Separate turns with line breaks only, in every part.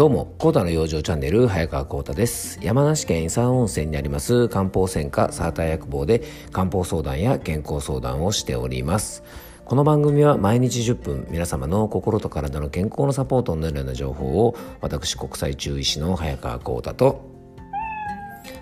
どうも、コータの養生チャンネル、早川コータです。山梨県伊佐温泉にあります漢方専科サーター薬房で漢方相談や健康相談をしております。この番組は毎日10分皆様の心と体の健康のサポートになるような情報を私国際中医師の早川コータと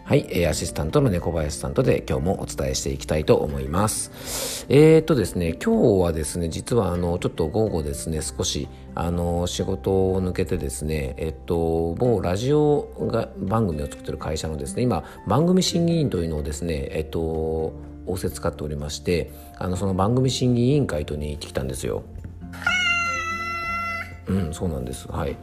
はい、アシスタントの猫林さんとで今日もお伝えしていきたいと思います。えー、っとですね、今日はですね、実はあの、ちょっと午後ですね、少し、あの、仕事を抜けてですね、えっと、某ラジオが番組を作ってる会社のですね、今、番組審議員というのをですね、えっと、仰せ使っておりまして、あの、その番組審議委員会とに行ってきたんですよ。うん、そうなんです。はい。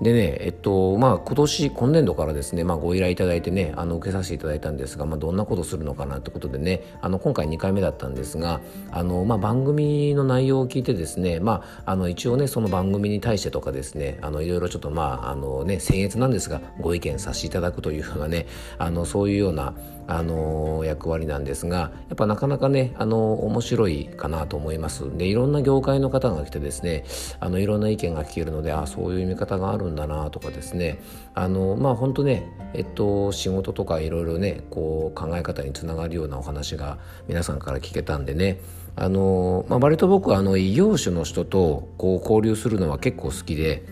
でね、えっと、まあ、今年、今年度からですね、まあ、ご依頼いただいてね、あの、受けさせていただいたんですが、まあ、どんなことするのかなってことでね、あの、今回2回目だったんですが、あの、まあ、番組の内容を聞いてですね、まあ、あの、一応ね、その番組に対してとかですね、あの、いろいろちょっと、まあ、あのね、僭越なんですが、ご意見させていただくというようなね、あの、そういうような、あの役割なんですがやっぱなかなかねあの面白いかなと思いますでいろんな業界の方が来てですねあのいろんな意見が聞けるのであそういう見方があるんだなとかですね。あのまあ本当ねえっと仕事とかいろいろねこう考え方につながるようなお話が皆さんから聞けたんでね。あの、まあ、割と僕はあの異業種の人とこう交流するのは結構好きで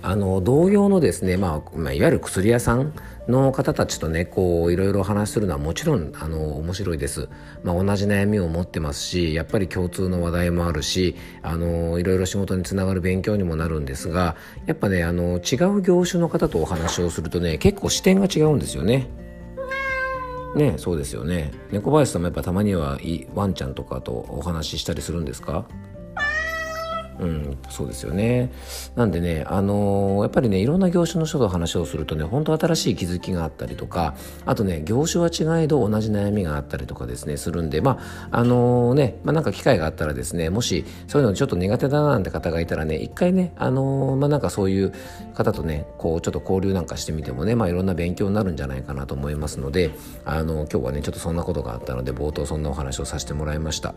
あの同業のですね、まあ、いわゆる薬屋さんの方たちとねこういろいろ話するのはもちろんあの面白いです、まあ、同じ悩みを持ってますしやっぱり共通の話題もあるしあのいろいろ仕事につながる勉強にもなるんですがやっぱねあの違う業種の方とお話をするとね結構視点が違うんですよね。ねそうですよね。猫林さんもやっぱたまにはワンちゃんとかとお話ししたりするんですか？うん、そうですよね。なんでね、あのー、やっぱりね、いろんな業種の人と話をするとね、本当新しい気づきがあったりとか、あとね、業種は違いど同じ悩みがあったりとかですね、するんで、まあ、あのー、ね、まあ、なんか機会があったらですね、もし、そういうのちょっと苦手だななんて方がいたらね、一回ね、あのー、まあ、なんかそういう方とね、こう、ちょっと交流なんかしてみてもね、まあ、いろんな勉強になるんじゃないかなと思いますので、あの今日はね、ちょっとそんなことがあったので、冒頭そんなお話をさせてもらいました。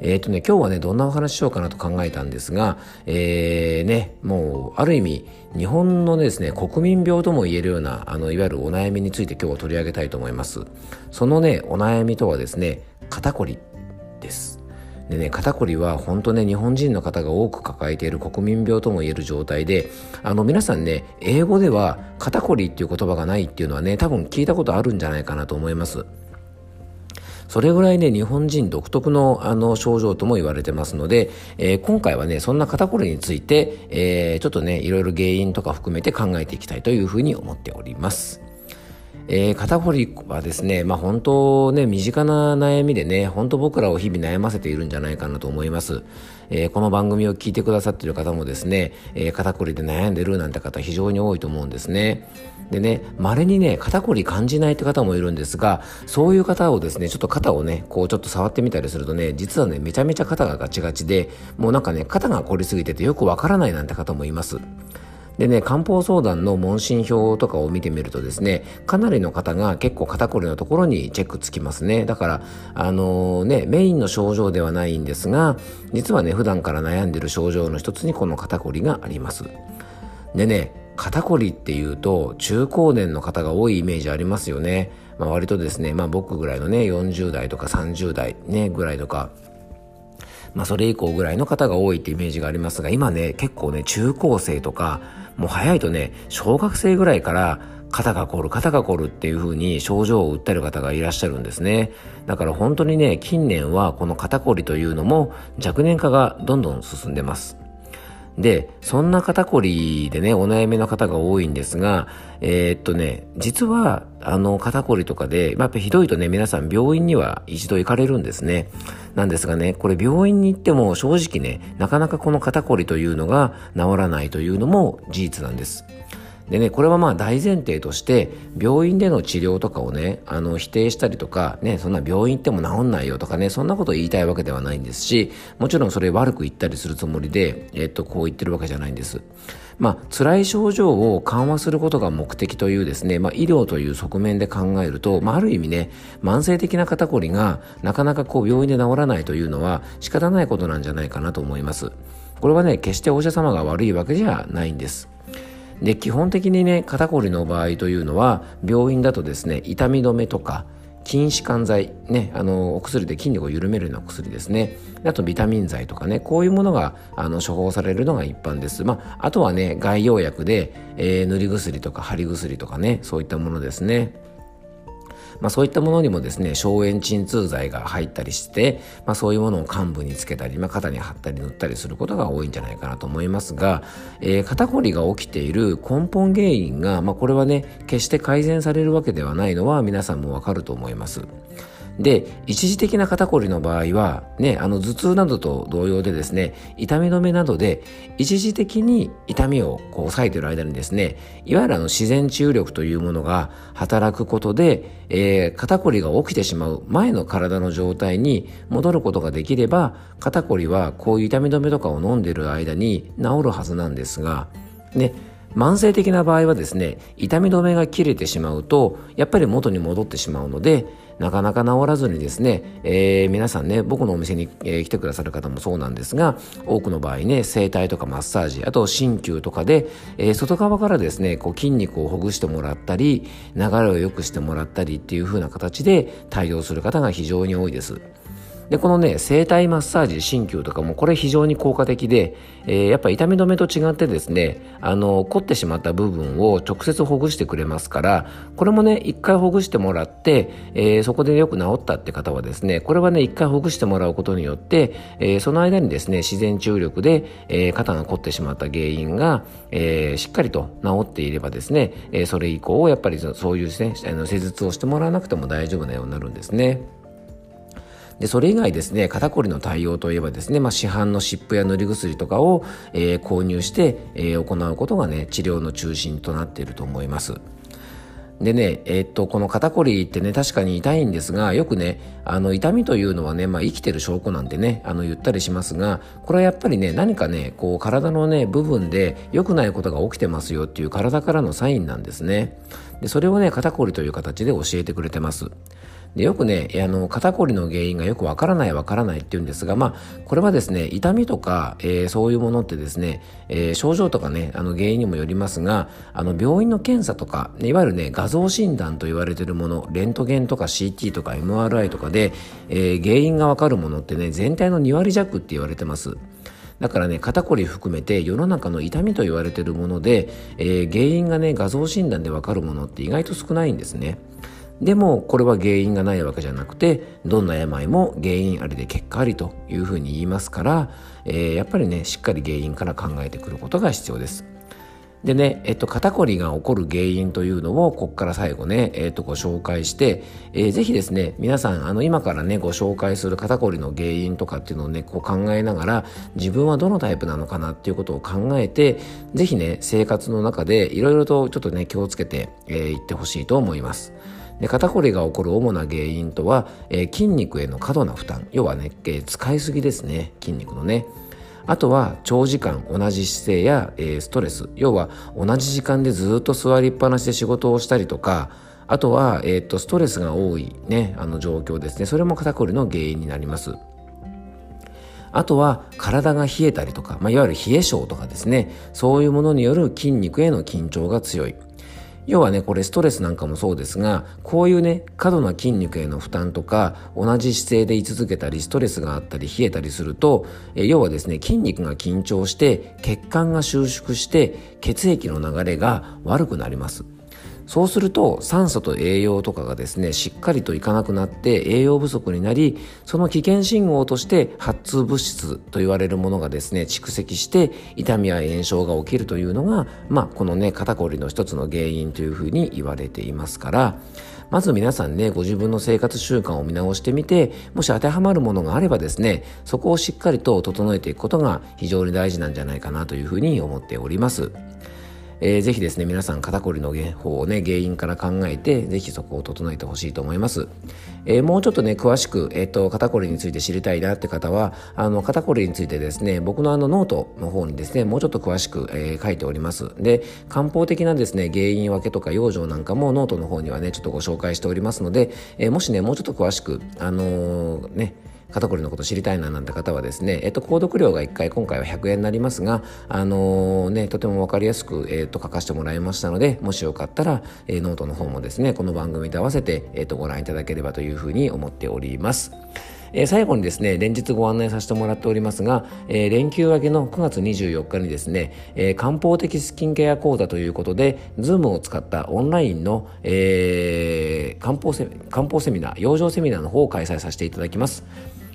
えっ、とね、今日はね、どんなお話しようかなと考えたんですが、がえー、ね、もう、ある意味、日本のですね、国民病とも言えるような、あの、いわゆるお悩みについて今日は取り上げたいと思います。そのね、お悩みとはですね、肩こりです。でね、肩こりは本当ね、日本人の方が多く抱えている国民病とも言える状態で、あの皆さんね、英語では肩こりっていう言葉がないっていうのはね、多分聞いたことあるんじゃないかなと思います。それぐらいね、日本人独特のあの症状とも言われてますので、えー、今回はね、そんな肩こりについて、えー、ちょっとね、いろいろ原因とか含めて考えていきたいというふうに思っております。えー、肩こりはですね、まあ本当ね、身近な悩みでね、本当僕らを日々悩ませているんじゃないかなと思います。えー、この番組を聞いてくださっている方もですね、えー、肩こりで悩んでるなんて方非常に多いと思うんですね。でね、稀にね、肩こり感じないって方もいるんですが、そういう方をですね、ちょっと肩をね、こうちょっと触ってみたりするとね、実はね、めちゃめちゃ肩がガチガチで、もうなんかね、肩が凝りすぎててよくわからないなんて方もいます。でね、漢方相談の問診票とかを見てみるとですね、かなりの方が結構肩こりのところにチェックつきますね。だから、あのー、ね、メインの症状ではないんですが、実はね、普段から悩んでる症状の一つにこの肩こりがあります。でね、肩こりっていうと中高年の方が多いイメージありますよね。まあ、割とですね、まあ僕ぐらいのね、40代とか30代ね、ぐらいとか、まあそれ以降ぐらいの方が多いってイメージがありますが、今ね、結構ね、中高生とか、もう早いとね、小学生ぐらいから肩が凝る、肩が凝るっていう風に症状を訴える方がいらっしゃるんですね。だから本当にね、近年はこの肩こりというのも若年化がどんどん進んでます。で、そんな肩こりでね、お悩みの方が多いんですが、えー、っとね、実は、あの、肩こりとかで、まあ、やっぱひどいとね、皆さん病院には一度行かれるんですね。なんですがね、これ病院に行っても正直ね、なかなかこの肩こりというのが治らないというのも事実なんです。でね、これはまあ大前提として、病院での治療とかをね、あの、否定したりとか、ね、そんな病院行っても治んないよとかね、そんなことを言いたいわけではないんですし、もちろんそれ悪く言ったりするつもりで、えっと、こう言ってるわけじゃないんです。まあ、辛い症状を緩和することが目的というですね、まあ、医療という側面で考えると、まあ、ある意味ね、慢性的な肩こりがなかなかこう病院で治らないというのは仕方ないことなんじゃないかなと思います。これはね、決してお医者様が悪いわけじゃないんです。で基本的にね肩こりの場合というのは病院だとですね痛み止めとか筋弛緩剤、ね、あのお薬で筋肉を緩めるようなお薬ですね。あとビタミン剤とかねこういうものがあの処方されるのが一般です、まあ、あとはね外用薬で、えー、塗り薬とか貼り薬とかねそういったものですね。まあ、そういったものにもですね消炎鎮痛剤が入ったりして、まあ、そういうものを患部につけたり、まあ、肩に貼ったり塗ったりすることが多いんじゃないかなと思いますが、えー、肩こりが起きている根本原因が、まあ、これはね決して改善されるわけではないのは皆さんもわかると思います。で一時的な肩こりの場合は、ね、あの頭痛などと同様でですね痛み止めなどで一時的に痛みをこう抑えている間にですねいわゆるあの自然治癒力というものが働くことで、えー、肩こりが起きてしまう前の体の状態に戻ることができれば肩こりはこういう痛み止めとかを飲んでいる間に治るはずなんですがね慢性的な場合はですね痛み止めが切れてしまうとやっぱり元に戻ってしまうのでなかなか治らずにですね、えー、皆さんね僕のお店に、えー、来てくださる方もそうなんですが多くの場合ね整体とかマッサージあと鍼灸とかで、えー、外側からですねこう筋肉をほぐしてもらったり流れを良くしてもらったりっていう風な形で対応する方が非常に多いです。でこのね整体マッサージ鍼灸とかもこれ非常に効果的で、えー、やっぱ痛み止めと違ってですねあの凝ってしまった部分を直接ほぐしてくれますからこれもね一回ほぐしてもらって、えー、そこでよく治ったって方はですねこれはね一回ほぐしてもらうことによって、えー、その間にですね自然治癒力で、えー、肩が凝ってしまった原因が、えー、しっかりと治っていればですね、えー、それ以降やっぱりそういうですねあの施術をしてもらわなくても大丈夫なようになるんですね。でそれ以外ですね肩こりの対応といえばですね、まあ、市販の湿布や塗り薬とかを、えー、購入して、えー、行うことがね治療の中心となっていると思います。でね、えー、っと、この肩こりってね、確かに痛いんですが、よくね、あの、痛みというのはね、まあ、生きてる証拠なんでね、あの、言ったりしますが、これはやっぱりね、何かね、こう、体のね、部分で良くないことが起きてますよっていう体からのサインなんですね。で、それをね、肩こりという形で教えてくれてます。でよくねあの肩こりの原因がよくわからないわからないって言うんですがまあこれはですね痛みとか、えー、そういうものってですね、えー、症状とかねあの原因にもよりますがあの病院の検査とかいわゆるね画像診断と言われてるものレントゲンとか CT とか MRI とかで、えー、原因がわかるものってね全体の2割弱って言われてます。だからね肩こり含めて世の中の痛みと言われているもので、えー、原因がね画像診断でわかるものって意外と少ないんですね。でもこれは原因がないわけじゃなくてどんな病も原因ありで結果ありというふうに言いますから、えー、やっぱりねしっかり原因から考えてくることが必要です。でね、えっと、肩こりが起こる原因というのを、ここから最後ね、えっと、ご紹介して、えー、ぜひですね、皆さん、あの、今からね、ご紹介する肩こりの原因とかっていうのをね、こう考えながら、自分はどのタイプなのかなっていうことを考えて、ぜひね、生活の中でいろいろとちょっとね、気をつけて、えー、いってほしいと思います。で肩こりが起こる主な原因とは、えー、筋肉への過度な負担。要はね、えー、使いすぎですね。筋肉のね。あとは長時間同じ姿勢や、えー、ストレス。要は同じ時間でずっと座りっぱなしで仕事をしたりとかあとは、えー、とストレスが多い、ね、あの状況ですね。それも肩こりの原因になります。あとは体が冷えたりとか、まあ、いわゆる冷え性とかですね。そういうものによる筋肉への緊張が強い。要はねこれストレスなんかもそうですがこういうね過度な筋肉への負担とか同じ姿勢で居続けたりストレスがあったり冷えたりするとえ要はですね筋肉が緊張して血管が収縮して血液の流れが悪くなります。そうすると酸素と栄養とかがですねしっかりといかなくなって栄養不足になりその危険信号として発痛物質と言われるものがですね蓄積して痛みや炎症が起きるというのが、まあ、このね肩こりの一つの原因というふうに言われていますからまず皆さんねご自分の生活習慣を見直してみてもし当てはまるものがあればですねそこをしっかりと整えていくことが非常に大事なんじゃないかなというふうに思っております。えー、ぜひですね、皆さん肩こりの方をね、原因から考えて、ぜひそこを整えてほしいと思います。えー、もうちょっとね、詳しく、えっ、ー、と、肩こりについて知りたいなって方は、あの、肩こりについてですね、僕のあのノートの方にですね、もうちょっと詳しく、えー、書いております。で、漢方的なですね、原因分けとか養生なんかもノートの方にはね、ちょっとご紹介しておりますので、えー、もしね、もうちょっと詳しく、あの、ね、肩こりのこと知りたいななんて方はですね、えっと、購読料が1回今回は100円になりますが、あのー、ね、とても分かりやすく、えっと、書かせてもらいましたのでもしよかったら、えー、ノートの方もですねこの番組と合わせて、えっと、ご覧いただければというふうに思っております。え最後にですね、連日ご案内させてもらっておりますが、え連休明けの9月24日にですね、え漢方的スキンケア講座ということで、ズームを使ったオンラインの、えー、漢方漢方セミナー、養生セミナーの方を開催させていただきます。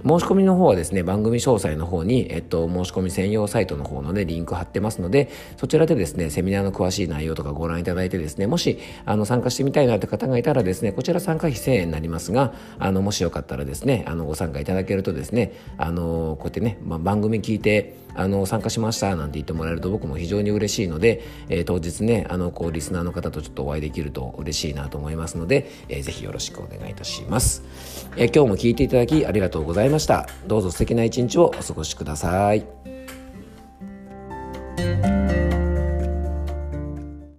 申し込みの方はですね、番組詳細の方に、えっと、申し込み専用サイトの方のね、リンク貼ってますので、そちらでですね、セミナーの詳しい内容とかご覧いただいてですね、もし、あの、参加してみたいなって方がいたらですね、こちら参加費1000円になりますが、あの、もしよかったらですね、あの、ご参加いただけるとですね、あの、こうやってね、まあ、番組聞いて、あの参加しましたなんて言ってもらえると僕も非常に嬉しいので、えー、当日ねあのこうリスナーの方とちょっとお会いできると嬉しいなと思いますので、えー、ぜひよろしくお願いいたします、えー、今日も聞いていただきありがとうございました。どうぞ素敵な一日をお過ごしください。